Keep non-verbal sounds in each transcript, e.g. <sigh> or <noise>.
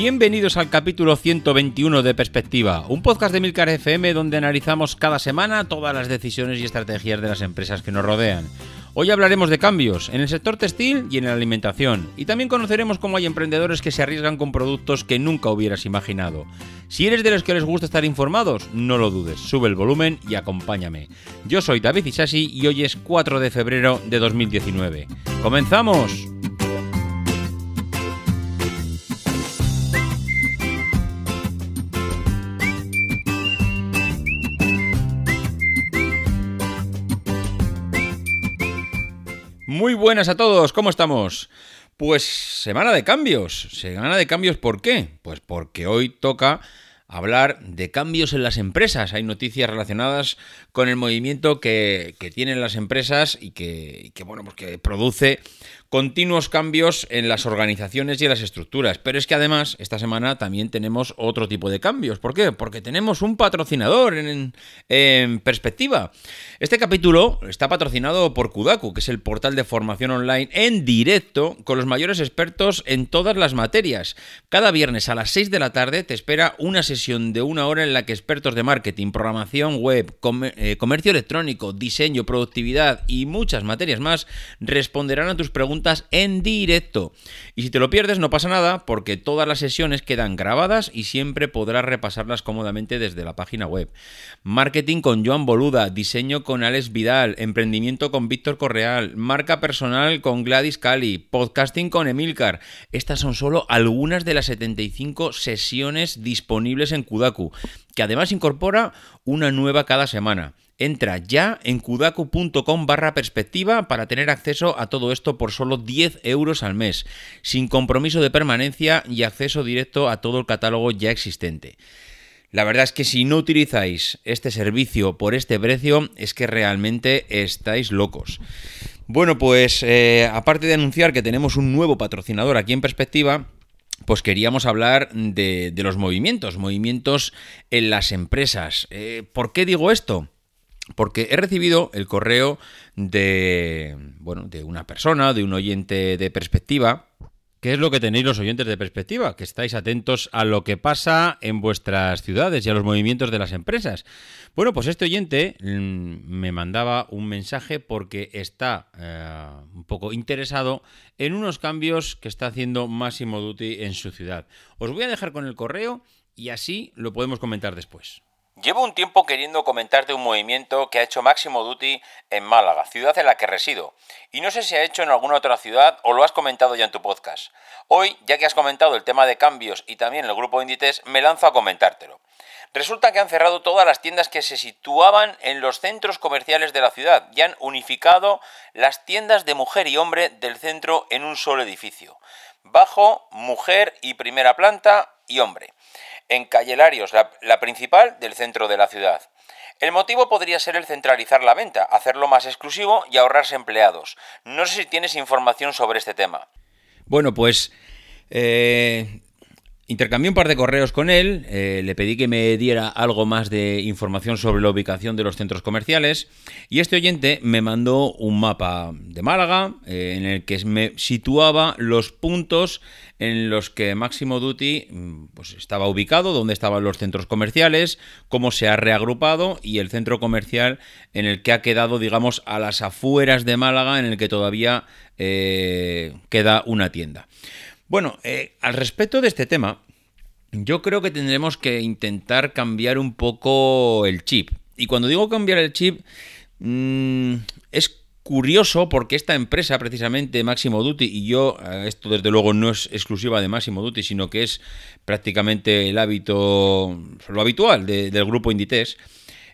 Bienvenidos al capítulo 121 de Perspectiva, un podcast de Milcar FM donde analizamos cada semana todas las decisiones y estrategias de las empresas que nos rodean. Hoy hablaremos de cambios en el sector textil y en la alimentación, y también conoceremos cómo hay emprendedores que se arriesgan con productos que nunca hubieras imaginado. Si eres de los que les gusta estar informados, no lo dudes, sube el volumen y acompáñame. Yo soy David Isasi y hoy es 4 de febrero de 2019. ¡Comenzamos! Buenas a todos, ¿cómo estamos? Pues semana de cambios. Semana de cambios, ¿por qué? Pues porque hoy toca hablar de cambios en las empresas. Hay noticias relacionadas con el movimiento que, tienen las empresas y que, que, bueno, pues que produce continuos cambios en las organizaciones y en las estructuras. Pero es que además, esta semana también tenemos otro tipo de cambios. ¿Por qué? Porque tenemos un patrocinador en, perspectiva. Este capítulo está patrocinado por Kudaku, que es el portal de formación online en directo con los mayores expertos en todas las materias. Cada viernes a las 6 de la tarde te espera una sesión de una hora en la que expertos de marketing, programación web, eh, comercio electrónico, diseño, productividad y muchas materias más responderán a tus preguntas en directo. Y si te lo pierdes no pasa nada porque todas las sesiones quedan grabadas y siempre podrás repasarlas cómodamente desde la página web. Marketing con Joan Boluda, diseño con Alex Vidal, emprendimiento con Víctor Correal, marca personal con Gladys Cali, podcasting con Emilcar. Estas son solo algunas de las 75 sesiones disponibles en Kudaku, que además incorpora una nueva cada semana. Entra ya en kudaku.com barra perspectiva para tener acceso a todo esto por solo 10 euros al mes, sin compromiso de permanencia y acceso directo a todo el catálogo ya existente. La verdad es que si no utilizáis este servicio por este precio, es que realmente estáis locos. Bueno, pues eh, aparte de anunciar que tenemos un nuevo patrocinador aquí en perspectiva, pues queríamos hablar de, los movimientos, movimientos en las empresas. Eh, ¿Por qué digo esto? Porque he recibido el correo de, bueno, de una persona, de un oyente de perspectiva, ¿Qué es lo que tenéis los oyentes de perspectiva? Que estáis atentos a lo que pasa en vuestras ciudades y a los movimientos de las empresas. Bueno, pues este oyente mm, me mandaba un mensaje porque está eh, un poco interesado en unos cambios que está haciendo Massimo Duty en su ciudad. Os voy a dejar con el correo y así lo podemos comentar después. Llevo un tiempo queriendo comentarte un movimiento que ha hecho Máximo Duty en Málaga, ciudad en la que resido, y no sé si ha hecho en alguna otra ciudad o lo has comentado ya en tu podcast. Hoy, ya que has comentado el tema de cambios y también el grupo Inditex, me lanzo a comentártelo. Resulta que han cerrado todas las tiendas que se situaban en los centros comerciales de la ciudad y han unificado las tiendas de mujer y hombre del centro en un solo edificio. Bajo, mujer y primera planta y hombre en Calle Larios, la, principal del centro de la ciudad. El motivo podría ser el centralizar la venta, hacerlo más exclusivo y ahorrarse empleados. No sé si tienes información sobre este tema. Bueno, pues eh, Intercambié un par de correos con él, eh, le pedí que me diera algo más de información sobre la ubicación de los centros comerciales y este oyente me mandó un mapa de Málaga eh, en el que me situaba los puntos en los que Máximo Duty mm, pues, estaba ubicado, dónde estaban los centros comerciales, cómo se ha reagrupado y el centro comercial en el que ha quedado, digamos, a las afueras de Málaga, en el que todavía eh, queda una tienda. Bueno, al respecto de este tema, yo creo que tendremos que intentar cambiar un poco el chip. Y cuando digo cambiar el chip, mm, es curioso porque esta empresa, precisamente Máximo Duty, y yo, eh, esto desde luego no es exclusiva de Máximo Duty, sino que es prácticamente el hábito, lo habitual del grupo Inditex,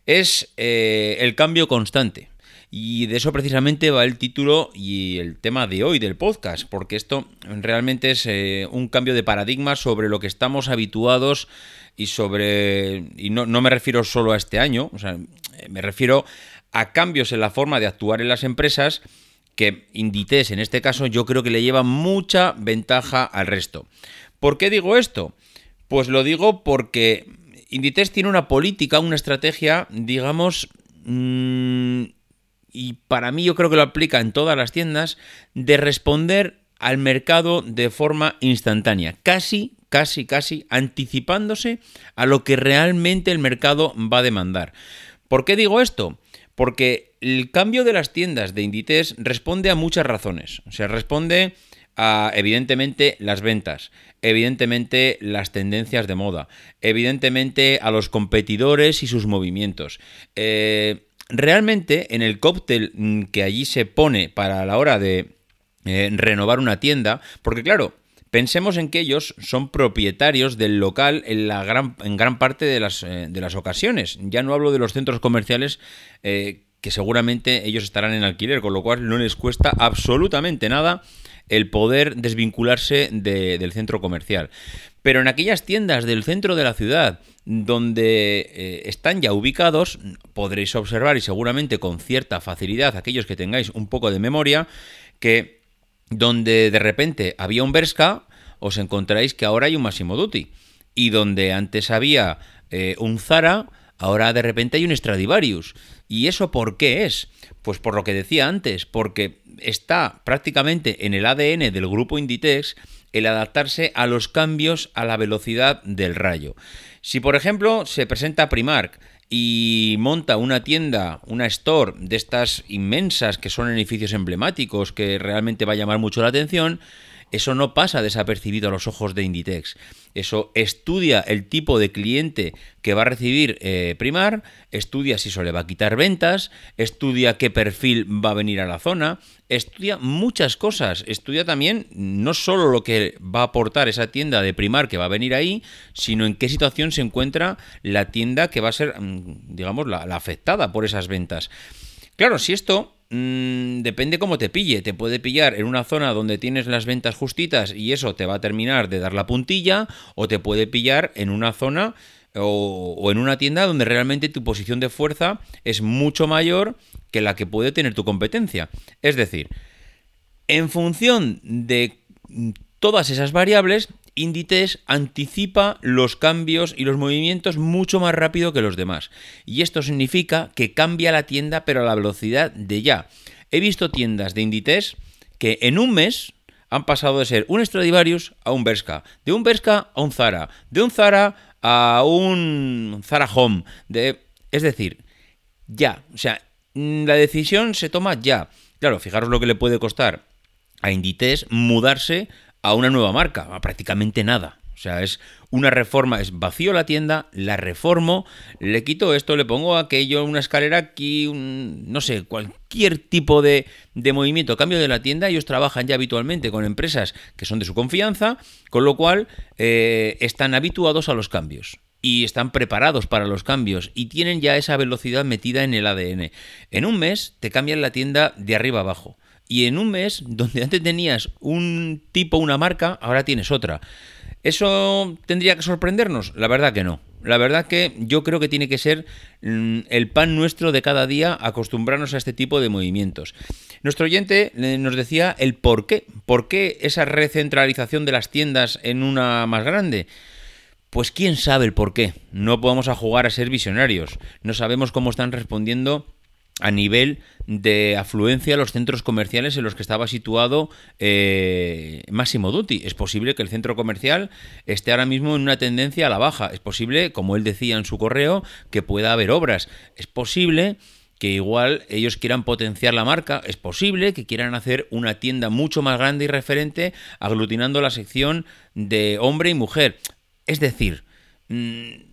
es eh, el cambio constante. Y de eso precisamente va el título y el tema de hoy del podcast, porque esto realmente es eh, un cambio de paradigma sobre lo que estamos habituados y sobre... Y no, no me refiero solo a este año, o sea, me refiero a cambios en la forma de actuar en las empresas que Inditex en este caso yo creo que le lleva mucha ventaja al resto. ¿Por qué digo esto? Pues lo digo porque Inditex tiene una política, una estrategia, digamos, mm, y para mí yo creo que lo aplica en todas las tiendas, de responder al mercado de forma instantánea, casi, casi, casi anticipándose a lo que realmente el mercado va a demandar. ¿Por qué digo esto? Porque el cambio de las tiendas de Inditex responde a muchas razones. O sea, responde a, evidentemente, las ventas, evidentemente, las tendencias de moda, evidentemente, a los competidores y sus movimientos. Eh, realmente, en el cóctel que allí se pone para la hora de eh, renovar una tienda, porque claro, Pensemos en que ellos son propietarios del local en, gran, parte eh, de las, ocasiones. Ya no hablo de los centros comerciales que seguramente ellos estarán en alquiler, con lo cual no les cuesta absolutamente nada el poder desvincularse del centro comercial. Pero en aquellas tiendas del centro de la ciudad donde eh, están ya ubicados, podréis observar y seguramente con cierta facilidad aquellos que tengáis un poco de memoria, que donde de repente había un Berska, os encontráis que ahora hay un Massimo Dutti. Y donde antes había eh, un Zara, ahora de repente hay un Stradivarius. ¿Y eso por qué es? Pues por lo que decía antes, porque está prácticamente en el ADN del grupo Inditex el adaptarse a los cambios a la velocidad del rayo. Si por ejemplo se presenta Primark y monta una tienda, una store de estas inmensas que son edificios emblemáticos que realmente va a llamar mucho la atención, eso no pasa desapercibido a los ojos de Inditex. Eso estudia el tipo de cliente que va a recibir eh, Primar, estudia si eso le va a quitar ventas, estudia qué perfil va a venir a la zona, estudia muchas cosas. Estudia también no solo lo que va a aportar esa tienda de Primar que va a venir ahí, sino en qué situación se encuentra la tienda que va a ser, mm, digamos, la afectada por esas ventas. Claro, si esto Mm, depende cómo te pille. Te puede pillar en una zona donde tienes las ventas justitas y eso te va a terminar de dar la puntilla, o te puede pillar en una zona o, en una tienda donde realmente tu posición de fuerza es mucho mayor que la que puede tener tu competencia. Es decir, en función de todas esas variables, Inditex anticipa los cambios y los movimientos mucho más rápido que los demás. Y esto significa que cambia la tienda pero a la velocidad de ya. He visto tiendas de Inditex que en un mes han pasado de ser un Stradivarius a un Berska, de un Berska a un Zara, de un Zara a un Zara Home, de... es decir, ya, o sea, la decisión se toma ya. Claro, fijaros lo que le puede costar a Inditex mudarse a una nueva marca, a prácticamente nada. O sea, es una reforma, es vacío la tienda, la reformo, le quito esto, le pongo aquello, una escalera aquí, no sé, cualquier tipo de, de, movimiento, cambio de la tienda, ellos trabajan ya habitualmente con empresas que son de su confianza, con lo cual eh, están habituados a los cambios y están preparados para los cambios y tienen ya esa velocidad metida en el ADN. En un mes te cambian la tienda de arriba abajo y en un mes, donde antes tenías un tipo, una marca, ahora tienes otra. ¿Eso tendría que sorprendernos? La verdad que no. La verdad que yo creo que tiene que ser mm, el pan nuestro de cada día acostumbrarnos a este tipo de movimientos. Nuestro oyente eh, nos decía el por qué. ¿Por qué esa recentralización de las tiendas en una más grande? Pues quién sabe el por qué. No podemos a jugar a ser visionarios. No sabemos cómo están respondiendo a nivel de afluencia a los centros comerciales en los que estaba situado eh, Máximo Duty. Es posible que el centro comercial esté ahora mismo en una tendencia a la baja. Es posible, como él decía en su correo, que pueda haber obras. Es posible que igual ellos quieran potenciar la marca, es posible que quieran hacer una tienda mucho más grande y referente, aglutinando la sección de hombre y mujer. Es decir, mm,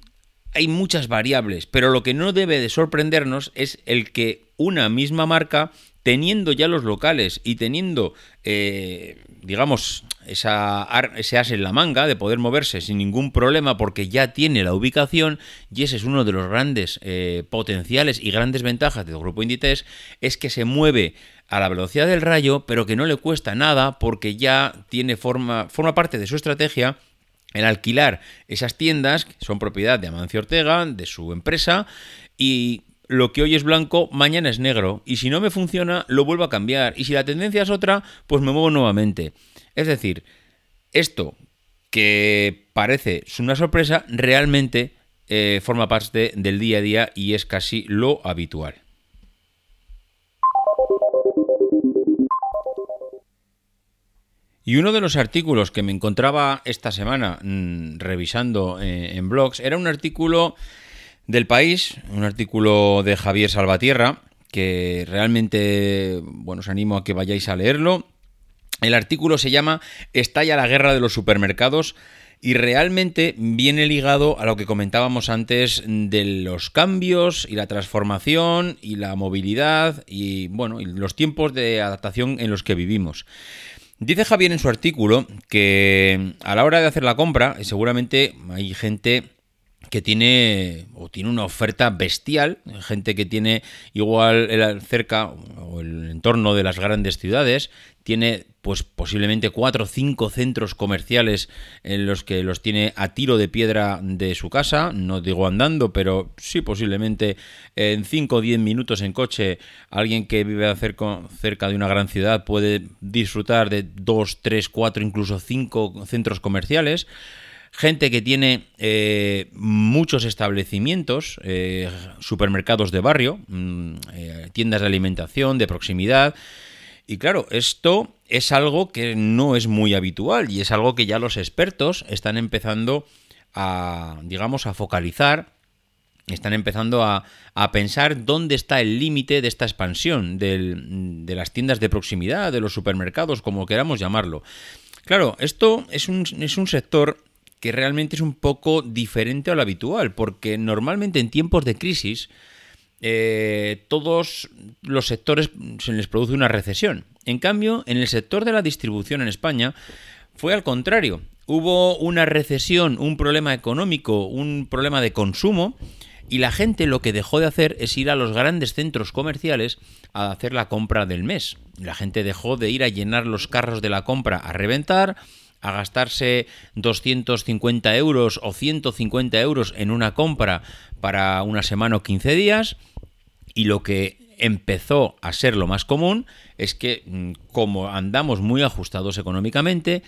hay muchas variables, pero lo que no debe de sorprendernos es el que una misma marca teniendo ya los locales y teniendo, eh, digamos, esa, ese as en la manga de poder moverse sin ningún problema porque ya tiene la ubicación, y ese es uno de los grandes eh, potenciales y grandes ventajas del grupo Inditex, es que se mueve a la velocidad del rayo, pero que no le cuesta nada porque ya tiene forma, forma parte de su estrategia el alquilar esas tiendas, que son propiedad de Amancio Ortega, de su empresa, y lo que hoy es blanco, mañana es negro. Y si no me funciona, lo vuelvo a cambiar. Y si la tendencia es otra, pues me muevo nuevamente. Es decir, esto que parece una sorpresa, realmente eh, forma parte del día a día y es casi lo habitual. Y uno de los artículos que me encontraba esta semana mm, revisando eh, en blogs era un artículo del país, un artículo de Javier Salvatierra, que realmente, bueno, os animo a que vayáis a leerlo. El artículo se llama Estalla la guerra de los supermercados y realmente viene ligado a lo que comentábamos antes de los cambios y la transformación y la movilidad y bueno, y los tiempos de adaptación en los que vivimos. Dice Javier en su artículo que a la hora de hacer la compra, seguramente hay gente que tiene o tiene una oferta bestial, gente que tiene igual cerca o el entorno de las grandes ciudades, tiene pues posiblemente cuatro o cinco centros comerciales en los que los tiene a tiro de piedra de su casa, no digo andando, pero sí posiblemente en 5 o 10 minutos en coche alguien que vive cerca de una gran ciudad puede disfrutar de dos, tres, cuatro, incluso cinco centros comerciales gente que tiene eh, muchos establecimientos, eh, supermercados de barrio, mm, eh, tiendas de alimentación, de proximidad. Y claro, esto es algo que no es muy habitual y es algo que ya los expertos están empezando a, digamos, a focalizar están empezando a, pensar dónde está el límite de esta expansión de las tiendas de proximidad, de los supermercados, como queramos llamarlo. Claro, esto es un, es un sector que realmente es un poco diferente a lo habitual, porque normalmente en tiempos de crisis eh, todos los sectores se les produce una recesión. En cambio, en el sector de la distribución en España fue al contrario. Hubo una recesión, un problema económico, un problema de consumo, y la gente lo que dejó de hacer es ir a los grandes centros comerciales a hacer la compra del mes. La gente dejó de ir a llenar los carros de la compra a reventar, a gastarse 250 euros o 150 euros en una compra para una semana o 15 días y lo que empezó a ser lo más común es que mm, como andamos muy ajustados económicamente,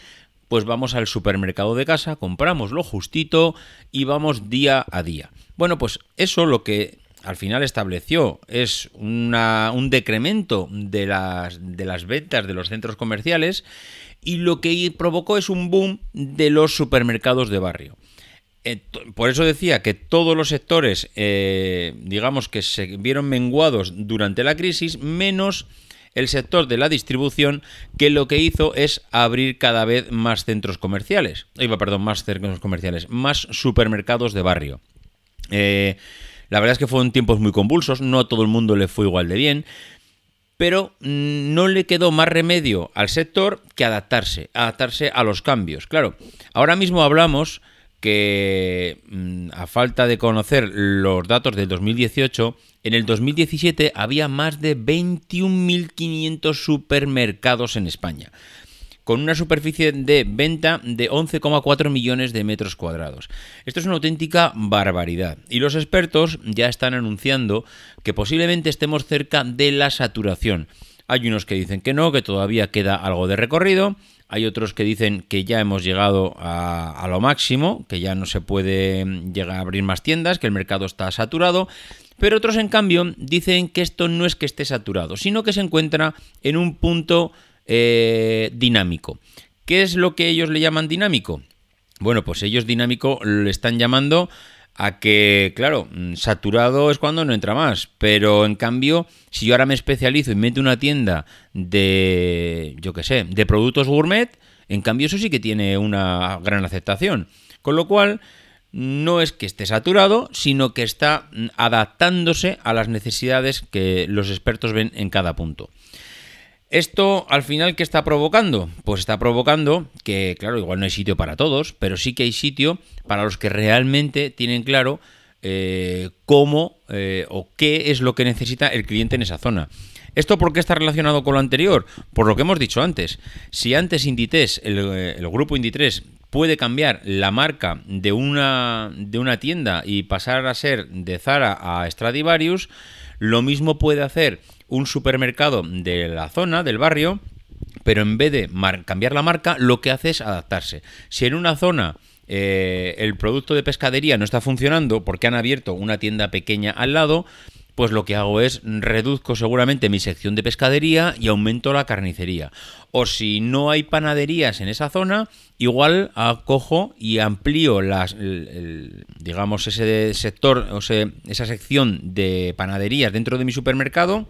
pues vamos al supermercado de casa, compramos lo justito y vamos día a día. Bueno, pues eso lo que al final estableció es un decremento de las, de las ventas de los centros comerciales y lo que provocó es un boom de los supermercados de barrio. Por eso decía que todos los sectores, eh, digamos que se vieron menguados durante la crisis, menos el sector de la distribución, que lo que hizo es abrir cada vez más centros comerciales. Iba, perdón, más centros comerciales, más supermercados de barrio. Eh, la verdad es que fueron tiempos muy convulsos, no a todo el mundo le fue igual de bien, pero mm, no le quedó más remedio al sector que adaptarse, adaptarse a los cambios. Claro, ahora mismo hablamos que mm, a falta de conocer los datos del 2018, en el 2017 había más de 21.500 supermercados en España con una superficie de venta de 11,4 millones de metros cuadrados. Esto es una auténtica barbaridad y los expertos ya están anunciando que posiblemente estemos cerca de la saturación. Hay unos que dicen que no, que todavía queda algo de recorrido. Hay otros que dicen que ya hemos llegado a, lo máximo, que ya no se puede llegar a abrir más tiendas, que el mercado está saturado. Pero otros, en cambio, dicen que esto no es que esté saturado, sino que se encuentra en un punto eh, dinámico. ¿Qué es lo que ellos le llaman dinámico? Bueno, pues ellos dinámico le están llamando a que, claro, mm, saturado es cuando no entra más, pero en cambio, si yo ahora me especializo y meto una tienda de, yo qué sé, de productos gourmet, en cambio eso sí que tiene una gran aceptación. Con lo cual, no es que esté saturado, sino que está mm, adaptándose a las necesidades que los expertos ven en cada punto. ¿Esto al final qué está provocando? Pues está provocando que, claro, igual no hay sitio para todos, pero sí que hay sitio para los que realmente tienen claro eh, cómo eh, o qué es lo que necesita el cliente en esa zona. ¿Esto por qué está relacionado con lo anterior? Por lo que hemos dicho antes. Si antes Inditex, el, eh, el grupo Inditex, puede cambiar la marca de una, de una tienda y pasar a ser de Zara a Stradivarius, lo mismo puede hacer un supermercado de la zona, del barrio, pero en vez de cambiar la marca, lo que hace es adaptarse. Si en una zona eh, el producto de pescadería no está funcionando porque han abierto una tienda pequeña al lado, pues lo que hago es reduzco seguramente mi sección de pescadería y aumento la carnicería. O si no hay panaderías en esa zona, igual acojo y amplío las, digamos, ese sector, o sea, esa sección de panaderías dentro de mi supermercado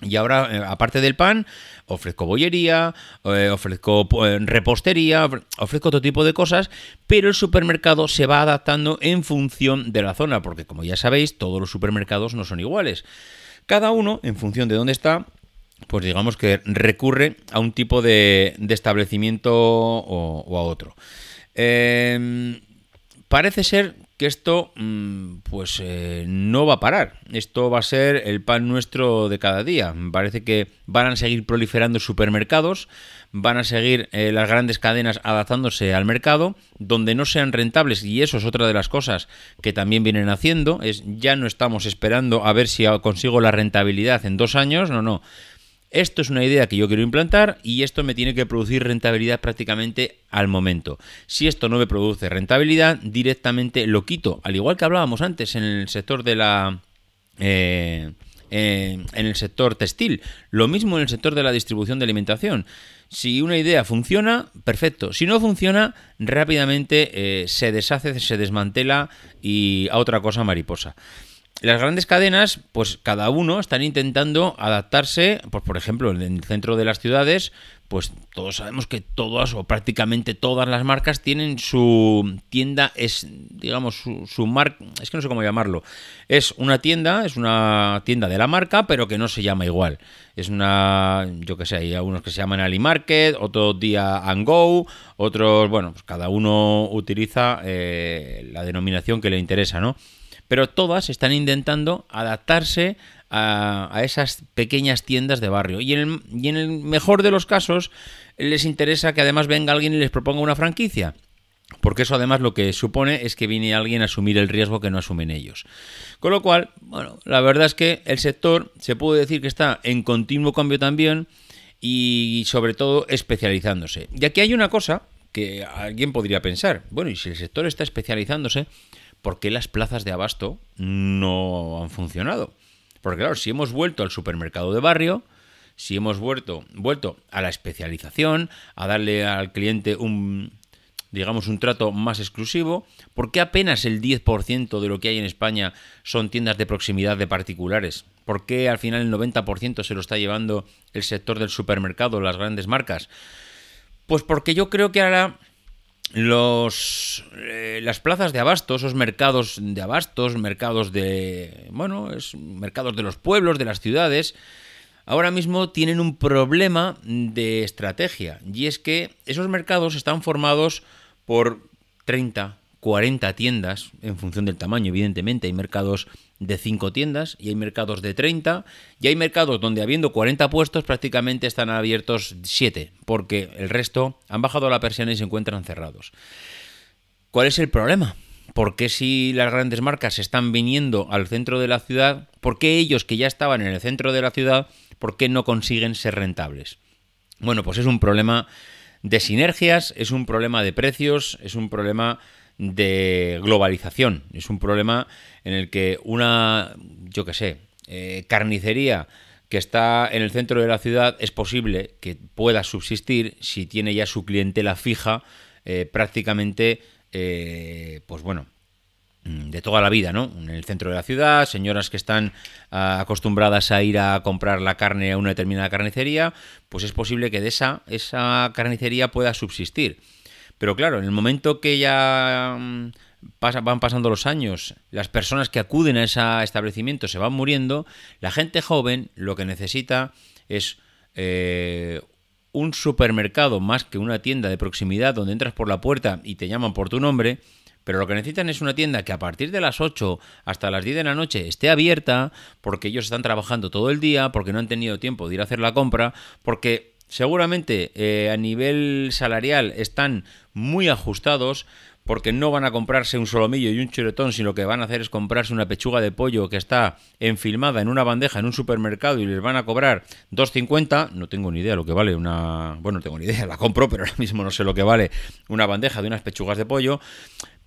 y ahora, eh, aparte del pan, ofrezco bollería, eh, ofrezco eh, repostería, ofrezco otro tipo de cosas, pero el supermercado se va adaptando en función de la zona, porque como ya sabéis, todos los supermercados no son iguales. Cada uno, en función de dónde está, pues digamos que recurre a un tipo de, establecimiento o, a otro. parece ser que esto mm, pues eh, no va a parar. Esto va a ser el pan nuestro de cada día. Parece que van a seguir proliferando supermercados, van a seguir eh, las grandes cadenas adaptándose al mercado, donde no sean rentables, y eso es otra de las cosas que también vienen haciendo, es ya no estamos esperando a ver si consigo la rentabilidad en dos años, no, no. Esto es una idea que yo quiero implantar y esto me tiene que producir rentabilidad prácticamente al momento. Si esto no me produce rentabilidad, directamente lo quito. Al igual que hablábamos antes en el sector de la... Eh, en el sector textil. Lo mismo en el sector de la distribución de alimentación. Si una idea funciona, perfecto. Si no funciona, rápidamente eh, se deshace, se desmantela y a otra cosa mariposa las grandes cadenas, pues cada uno están intentando adaptarse, pues por ejemplo, en el centro de las ciudades, pues todos sabemos que todas o prácticamente todas las marcas tienen su tienda, es digamos su, marca, es que no sé cómo llamarlo, es una tienda, es una tienda de la marca, pero que no se llama igual. Es una, yo que sé, hay algunos que se llaman Ali Market, otros día and Go, otros, bueno, pues cada uno utiliza eh, la denominación que le interesa, ¿no? Pero todas están intentando adaptarse a, esas pequeñas tiendas de barrio. Y en, el, y en el mejor de los casos les interesa que además venga alguien y les proponga una franquicia. Porque eso además lo que supone es que viene alguien a asumir el riesgo que no asumen ellos. Con lo cual, bueno, la verdad es que el sector se puede decir que está en continuo cambio también y sobre todo especializándose. Y aquí hay una cosa que alguien podría pensar, bueno, y si el sector está especializándose, ¿por qué las plazas de abasto no han funcionado? Porque claro, si hemos vuelto al supermercado de barrio, si hemos vuelto, vuelto a la especialización, a darle al cliente un, digamos, un trato más exclusivo, ¿por qué apenas el 10% de lo que hay en España son tiendas de proximidad de particulares? ¿Por qué al final el 90% se lo está llevando el sector del supermercado, las grandes marcas? Pues porque yo creo que ahora los eh, las plazas de abasto, esos mercados de abastos, mercados de bueno, es mercados de los pueblos, de las ciudades, ahora mismo tienen un problema de estrategia y es que esos mercados están formados por 30, 40 tiendas, en función del tamaño, evidentemente. Hay mercados de 5 tiendas y hay mercados de 30 y hay mercados donde habiendo 40 puestos prácticamente están abiertos 7 porque el resto han bajado la persiana y se encuentran cerrados. ¿Cuál es el problema? ¿Por qué si las grandes marcas están viniendo al centro de la ciudad, por qué ellos que ya estaban en el centro de la ciudad, por qué no consiguen ser rentables? Bueno, pues es un problema de sinergias, es un problema de precios, es un problema de globalización. Es un problema en el que una, yo qué sé, eh, carnicería que está en el centro de la ciudad es posible que pueda subsistir si tiene ya su clientela fija eh, prácticamente, eh, pues bueno, mm, de toda la vida, ¿no? En el centro de la ciudad, señoras que están ah, acostumbradas a ir a comprar la carne a una determinada carnicería, pues es posible que de esa, esa carnicería pueda subsistir. Pero claro, en el momento que ya mm, van pasando los años, las personas que acuden a ese establecimiento se van muriendo, la gente joven lo que necesita es eh, un supermercado más que una tienda de proximidad donde entras por la puerta y te llaman por tu nombre, pero lo que necesitan es una tienda que a partir de las 8 hasta las 10 de la noche esté abierta, porque ellos están trabajando todo el día, porque no han tenido tiempo de ir a hacer la compra, porque seguramente eh, a nivel salarial están muy ajustados, porque no van a comprarse un solomillo y un chuletón, sino que van a hacer es comprarse una pechuga de pollo que está enfilmada en una bandeja en un supermercado y les van a cobrar 2.50, no tengo ni idea lo que vale una, bueno, no tengo ni idea, la compro, pero ahora mismo no sé lo que vale una bandeja de unas pechugas de pollo,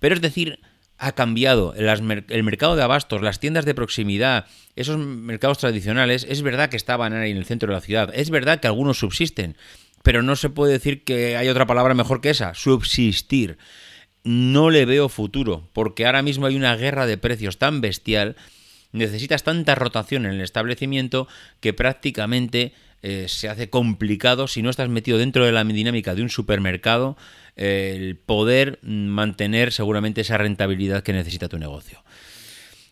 pero es decir, ha cambiado. El mercado de abastos, las tiendas de proximidad, esos mercados tradicionales, es verdad que estaban ahí en el centro de la ciudad, es verdad que algunos subsisten, pero no se puede decir que hay otra palabra mejor que esa, subsistir. No le veo futuro, porque ahora mismo hay una guerra de precios tan bestial, necesitas tanta rotación en el establecimiento que prácticamente eh, se hace complicado si no estás metido dentro de la dinámica de un supermercado el poder mantener seguramente esa rentabilidad que necesita tu negocio.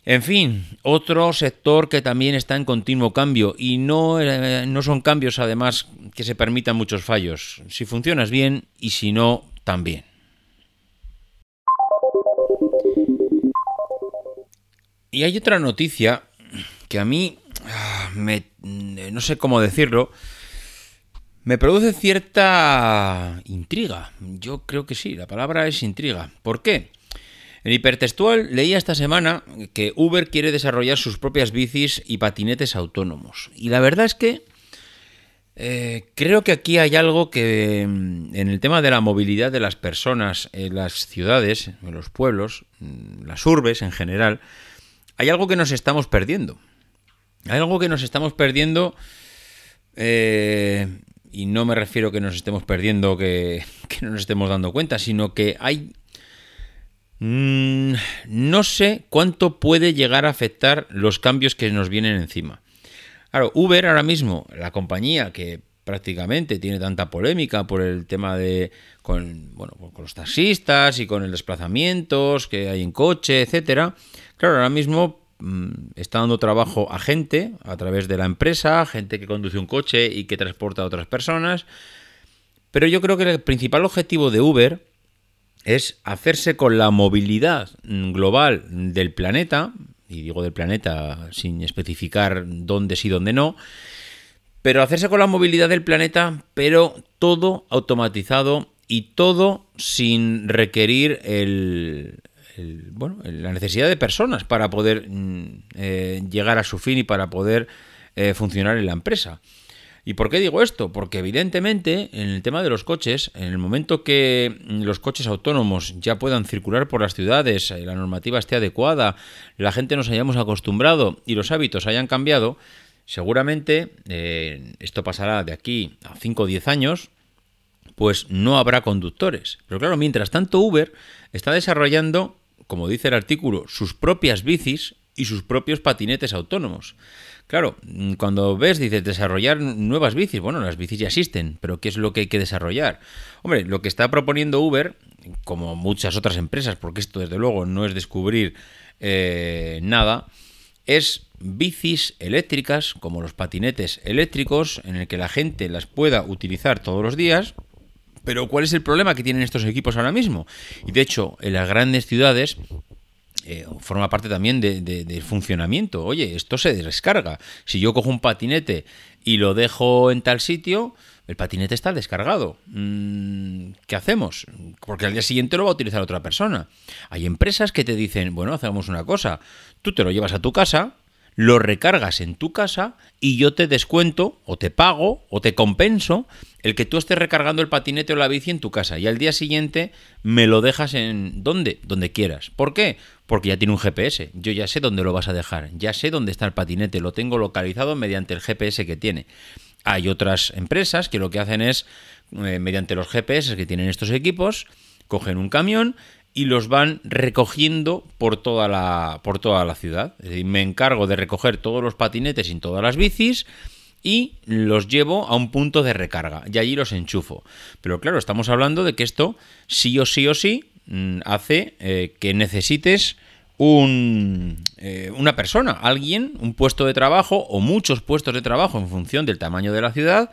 En fin, otro sector que también está en continuo cambio y no, eh, no son cambios además que se permitan muchos fallos. Si funcionas bien y si no, también. Y hay otra noticia que a mí ah, me, no sé cómo decirlo, me produce cierta intriga. Yo creo que sí, la palabra es intriga. ¿Por qué? En hipertextual leía esta semana que Uber quiere desarrollar sus propias bicis y patinetes autónomos. Y la verdad es que eh, creo que aquí hay algo que mm, en el tema de la movilidad de las personas en las ciudades, en los pueblos, mm, las urbes en general, hay algo que nos estamos perdiendo. Hay algo que nos estamos perdiendo eh, y no me refiero que nos estemos perdiendo, que, <laughs> que, no nos estemos dando cuenta, sino que hay... Mm, no sé cuánto puede llegar a afectar los cambios que nos vienen encima. Claro, Uber ahora mismo, la compañía que prácticamente tiene tanta polémica por el tema de con, bueno, con los taxistas y con el desplazamientos que hay en coche, etcétera, Claro, ahora mismo está dando trabajo a gente a través de la empresa, gente que conduce un coche y que transporta a otras personas. Pero yo creo que el principal objetivo de Uber es hacerse con la movilidad global del planeta, y digo del planeta sin especificar dónde sí, dónde no, pero hacerse con la movilidad del planeta, pero todo automatizado y todo sin requerir el, bueno, la necesidad de personas para poder mm, eh, llegar a su fin y para poder eh, funcionar en la empresa. ¿Y por qué digo esto? Porque evidentemente en el tema de los coches, en el momento que los coches autónomos ya puedan circular por las ciudades, eh, la normativa esté adecuada, la gente nos hayamos acostumbrado y los hábitos hayan cambiado, seguramente esto pasará de aquí a 5 o 10 años, pues no habrá conductores. Pero claro, mientras tanto Uber está desarrollando como dice el artículo, sus propias bicis y sus propios patinetes autónomos. Claro, mm, cuando ves, dices, desarrollar nuevas bicis, bueno, las bicis ya existen, pero ¿qué es lo que hay que desarrollar? Hombre, lo que está proponiendo Uber, como muchas otras empresas, porque esto desde luego no es descubrir eh, nada, es bicis eléctricas, como los patinetes eléctricos, en el que la gente las pueda utilizar todos los días, pero ¿cuál es el problema que tienen estos equipos ahora mismo? Y de hecho, en las grandes ciudades eh, forma parte también del funcionamiento. Oye, esto se descarga. Si yo cojo un patinete y lo dejo en tal sitio, el patinete está descargado. Mm, ¿Qué hacemos? Porque al día siguiente lo va a utilizar otra persona. Hay empresas que te dicen, bueno, hacemos una cosa. Tú te lo llevas a tu casa, lo recargas en tu casa y yo te descuento o te pago o te compenso el que tú estés recargando el patinete o la bici en tu casa y al día siguiente me lo dejas en donde, donde quieras. ¿Por qué? Porque ya tiene un GPS. Yo ya sé dónde lo vas a dejar, ya sé dónde está el patinete, lo tengo localizado mediante el GPS que tiene. Hay otras empresas que lo que hacen es, eh, mediante los GPS que tienen estos equipos, cogen un camión y los van recogiendo por toda la, por toda la ciudad. Es decir, me encargo de recoger todos los patinetes y todas las bicis y los llevo a un punto de recarga y allí los enchufo. Pero claro, estamos hablando de que esto sí o sí o sí mm, hace eh, que necesites un, eh, una persona, alguien, un puesto de trabajo o muchos puestos de trabajo en función del tamaño de la ciudad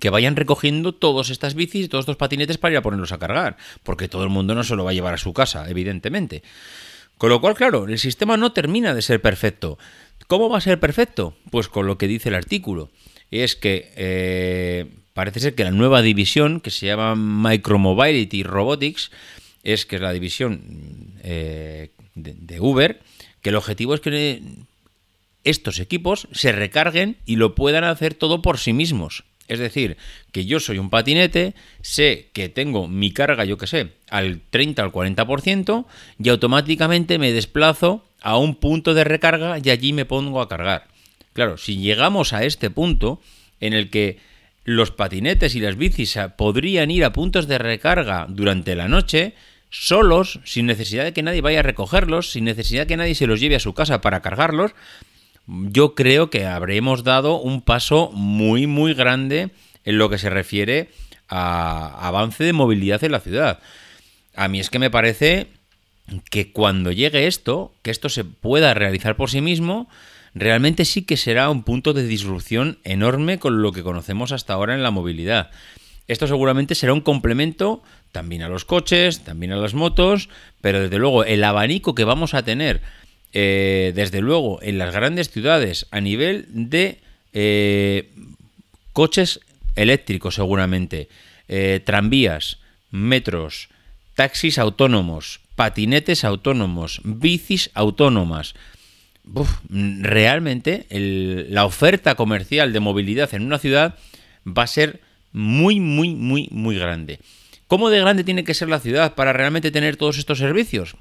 que vayan recogiendo todas estas bicis todos estos patinetes para ir a ponerlos a cargar, porque todo el mundo no se lo va a llevar a su casa, evidentemente. Con lo cual, claro, el sistema no termina de ser perfecto. ¿Cómo va a ser perfecto? Pues con lo que dice el artículo. Es que eh, parece ser que la nueva división, que se llama Micromobility Robotics, es que es la división eh, de Uber, que el objetivo es que estos equipos se recarguen y lo puedan hacer todo por sí mismos. Es decir, que yo soy un patinete, sé que tengo mi carga, yo que sé, al 30 al 40% y automáticamente me desplazo a un punto de recarga y allí me pongo a cargar. Claro, si llegamos a este punto en el que los patinetes y las bicis podrían ir a puntos de recarga durante la noche, solos, sin necesidad de que nadie vaya a recogerlos, sin necesidad de que nadie se los lleve a su casa para cargarlos, yo creo que habremos dado un paso muy, muy grande en lo que se refiere a avance de movilidad en la ciudad. A mí es que me parece que cuando llegue esto, que esto se pueda realizar por sí mismo, realmente sí que será un punto de disrupción enorme con lo que conocemos hasta ahora en la movilidad. Esto seguramente será un complemento también a los coches, también a las motos, pero desde luego el abanico que vamos a tener eh, desde luego, en las grandes ciudades, a nivel de eh, coches eléctricos seguramente, eh, tranvías, metros, taxis autónomos, patinetes autónomos, bicis autónomas. realmente la oferta comercial de movilidad en una ciudad va a ser muy, muy, muy, muy grande. ¿Cómo de grande tiene que ser la ciudad para realmente tener todos estos servicios?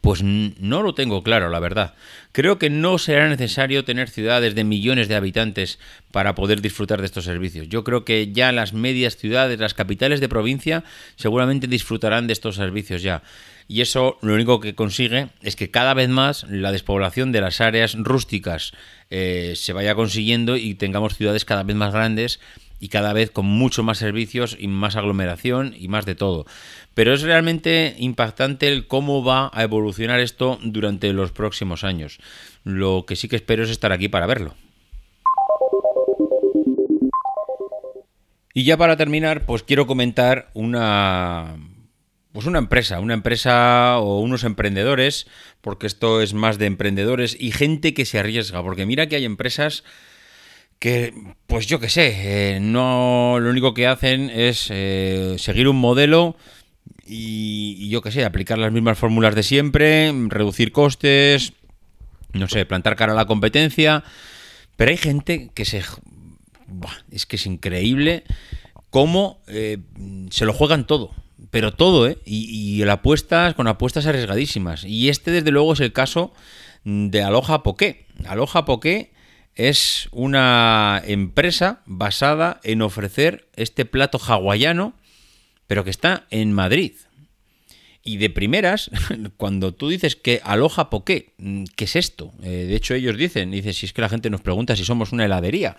Pues no lo tengo claro, la verdad. Creo que no será necesario tener ciudades de millones de habitantes para poder disfrutar de estos servicios. Yo creo que ya las medias ciudades, las capitales de provincia, seguramente disfrutarán de estos servicios ya. Y eso lo único que consigue es que cada vez más la despoblación de las áreas rústicas eh, se vaya consiguiendo y tengamos ciudades cada vez más grandes y cada vez con mucho más servicios y más aglomeración y más de todo. Pero es realmente impactante el cómo va a evolucionar esto durante los próximos años. Lo que sí que espero es estar aquí para verlo. Y ya para terminar, pues quiero comentar una pues una empresa, una empresa o unos emprendedores, porque esto es más de emprendedores y gente que se arriesga, porque mira que hay empresas que, pues yo qué sé, eh, no lo único que hacen es eh, seguir un modelo y, yo qué sé, aplicar las mismas fórmulas de siempre, reducir costes, no sé, plantar cara a la competencia. Pero hay gente que se... es que es increíble cómo eh, se lo juegan todo. Pero todo, ¿eh? Y, y apuestas, con apuestas arriesgadísimas. Y este, desde luego, es el caso de Aloha Poké. Aloha Poké es una empresa basada en ofrecer este plato hawaiano pero que está en Madrid. Y de primeras, <laughs> cuando tú dices que aloja poqué, ¿qué es esto? Eh, de hecho, ellos dicen, dicen, si es que la gente nos pregunta si somos una heladería.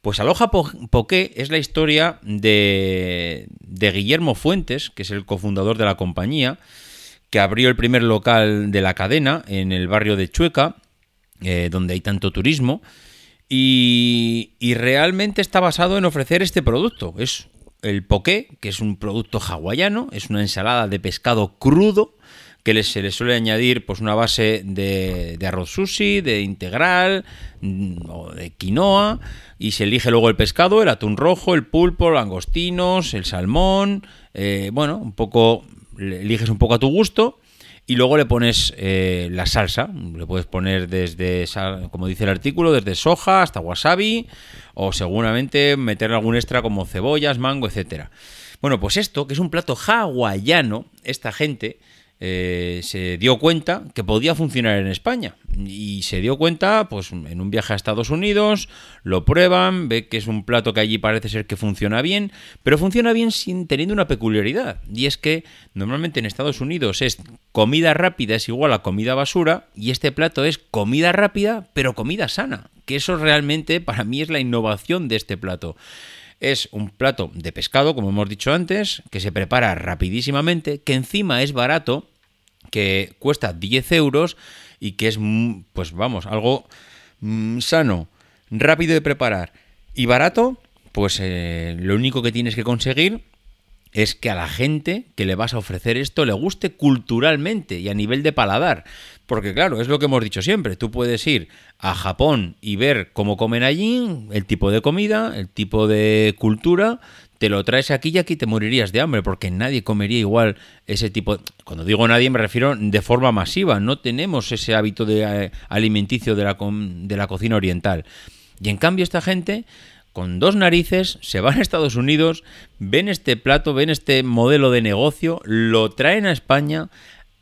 Pues Aloja Poqué es la historia de, de Guillermo Fuentes, que es el cofundador de la compañía, que abrió el primer local de la cadena en el barrio de Chueca, eh, donde hay tanto turismo, y, y, realmente está basado en ofrecer este producto. Es el poké, que es un producto hawaiano, es una ensalada de pescado crudo que se le suele añadir pues una base de, arroz sushi, de integral mm, o de quinoa y se elige luego el pescado, el atún rojo, el pulpo, langostinos, el salmón, eh, bueno, un poco eliges un poco a tu gusto y luego le pones eh, la salsa. Le puedes poner desde, como dice el artículo, desde soja hasta wasabi. O seguramente meter algún extra como cebollas, mango, etcétera. Bueno, pues esto, que es un plato hawaiano, esta gente eh, se dio cuenta que podía funcionar en España. Y se dio cuenta, pues en un viaje a Estados Unidos, lo prueban, ve que es un plato que allí parece ser que funciona bien, pero funciona bien sin teniendo una peculiaridad. Y es que normalmente en Estados Unidos es comida rápida es igual a comida basura, y este plato es comida rápida, pero comida sana. Que eso realmente para mí es la innovación de este plato. Es un plato de pescado, como hemos dicho antes, que se prepara rapidísimamente, que encima es barato, que cuesta 10 euros y que es, pues vamos, algo mm, sano, rápido de preparar y barato, pues eh, lo único que tienes que conseguir es que a la gente que le vas a ofrecer esto le guste culturalmente y a nivel de paladar. Porque claro, es lo que hemos dicho siempre, tú puedes ir a Japón y ver cómo comen allí, el tipo de comida, el tipo de cultura, te lo traes aquí y aquí te morirías de hambre, porque nadie comería igual ese tipo. Cuando digo nadie me refiero de forma masiva, no tenemos ese hábito de eh, alimenticio de la, de la cocina oriental. Y en cambio esta gente con dos narices, se van a Estados Unidos, ven este plato, ven este modelo de negocio, lo traen a España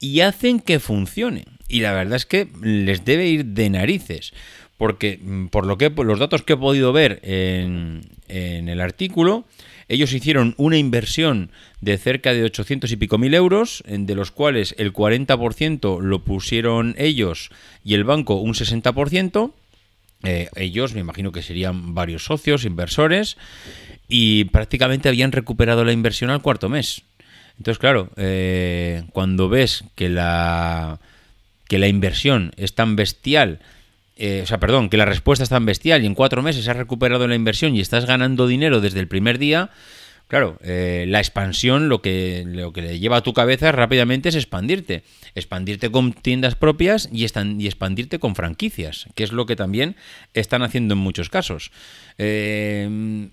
y hacen que funcione. Y la verdad es que les debe ir de narices. Porque mm, por lo que los datos que he podido ver en, en el artículo, ellos hicieron una inversión de cerca de 800 y pico mil euros, de los cuales el 40% lo pusieron ellos y el banco un 60%. Eh, ellos, me imagino que serían varios socios, inversores, y prácticamente habían recuperado la inversión al cuarto mes. Entonces, claro, eh, cuando ves que la, que la inversión es tan bestial, eh, o sea, perdón, que la respuesta es tan bestial y en cuatro meses has recuperado la inversión y estás ganando dinero desde el primer día, Claro, eh, la expansión lo que, lo que le lleva a tu cabeza rápidamente es expandirte. Expandirte con tiendas propias y, y expandirte con franquicias, que es lo que también están haciendo en muchos casos. Eh,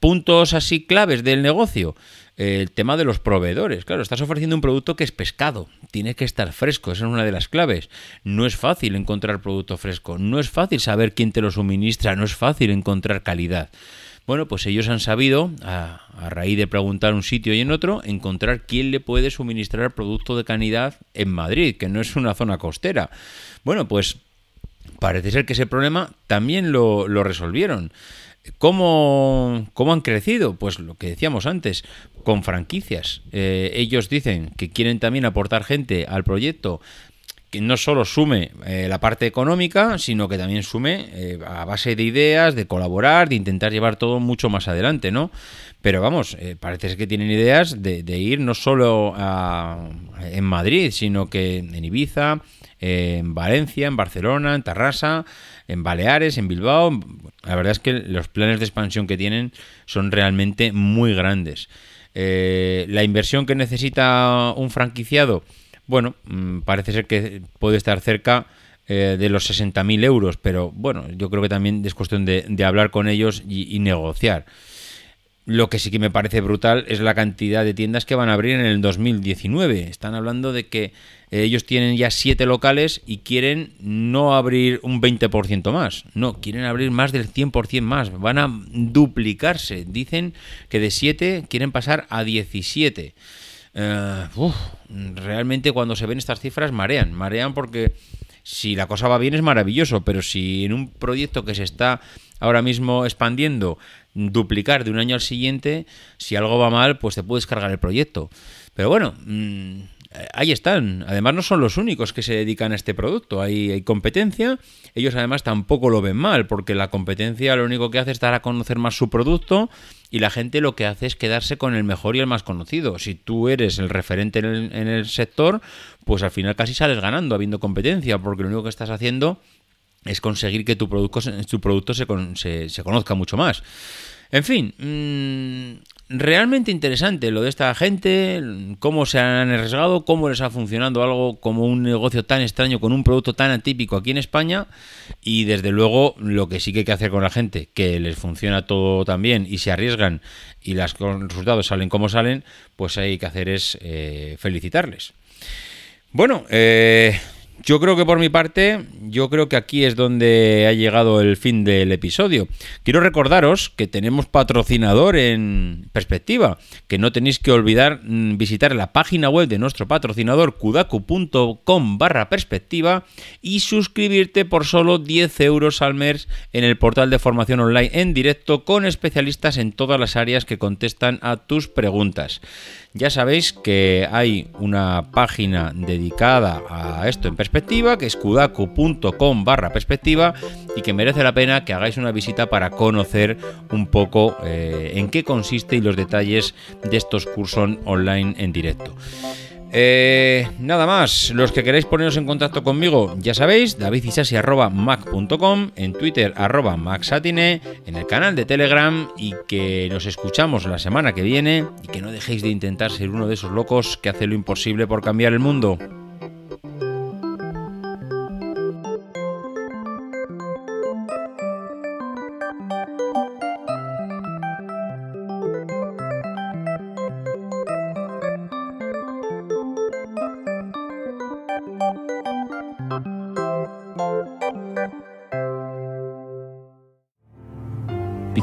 puntos así claves del negocio. El tema de los proveedores. Claro, estás ofreciendo un producto que es pescado. Tiene que estar fresco. Esa es una de las claves. No es fácil encontrar producto fresco. No es fácil saber quién te lo suministra. No es fácil encontrar calidad. Bueno, pues ellos han sabido, a, raíz de preguntar un sitio y en otro, encontrar quién le puede suministrar producto de calidad en Madrid, que no es una zona costera. Bueno, pues parece ser que ese problema también lo, resolvieron. ¿Cómo, ¿Cómo, han crecido? Pues lo que decíamos antes, con franquicias. Eh, ellos dicen que quieren también aportar gente al proyecto que no solo sume eh, la parte económica, sino que también sume eh, a base de ideas, de colaborar, de intentar llevar todo mucho más adelante, ¿no? Pero vamos, parece que tienen ideas de, ir no solo en Madrid, sino que en Ibiza, en Valencia, en Barcelona, en Tarrasa, en Baleares, en Bilbao. La verdad es que los planes de expansión que tienen son realmente muy grandes. La inversión que necesita un franquiciado bueno, mm, parece ser que puede estar cerca eh, de los 60.000 euros, pero bueno, yo creo que también es cuestión de, hablar con ellos y, negociar. Lo que sí que me parece brutal es la cantidad de tiendas que van a abrir en el 2019. Están hablando de que ellos tienen ya 7 locales y quieren no abrir un 20% más. No, quieren abrir más del 100% más. Van a duplicarse. Dicen que de 7 quieren pasar a 17. Eh, realmente cuando se ven estas cifras marean, marean porque si la cosa va bien es maravilloso, pero si en un proyecto que se está ahora mismo expandiendo, duplicar de un año al siguiente, si algo va mal, pues te puedes cargar el proyecto. Pero bueno, mm, ahí están. Además no son los únicos que se dedican a este producto. Hay, hay, competencia. Ellos además tampoco lo ven mal, porque la competencia lo único que hace es dar a conocer más su producto y la gente lo que hace es quedarse con el mejor y el más conocido. Si tú eres el referente en el, sector, pues al final casi sales ganando habiendo competencia, porque lo único que estás haciendo es conseguir que tu producto, tu producto se, se, se conozca mucho más. En fin, mmm, realmente interesante lo de esta gente, cómo se han arriesgado, cómo les ha funcionado algo como un negocio tan extraño con un producto tan atípico aquí en España y desde luego lo que sí que hay que hacer con la gente, que les funciona todo tan bien y se arriesgan y los resultados salen como salen, pues hay que hacer es eh, felicitarles. Bueno, eh, yo creo que por mi parte, yo creo que aquí es donde ha llegado el fin del episodio. Quiero recordaros que tenemos patrocinador en perspectiva, que no tenéis que olvidar mm, visitar la página web de nuestro patrocinador kudaku.com barra perspectiva y suscribirte por solo 10 euros al mes en el portal de formación online en directo con especialistas en todas las áreas que contestan a tus preguntas. Ya sabéis que hay una página dedicada a esto en perspectiva, que es kudaku.com barra perspectiva, y que merece la pena que hagáis una visita para conocer un poco eh, en qué consiste y los detalles de estos cursos online en directo. Eh, nada más, los que queréis poneros en contacto conmigo, ya sabéis, davidisasi.mac.com, en Twitter arroba maxatine, en el canal de Telegram y que nos escuchamos la semana que viene y que no dejéis de intentar ser uno de esos locos que hace lo imposible por cambiar el mundo.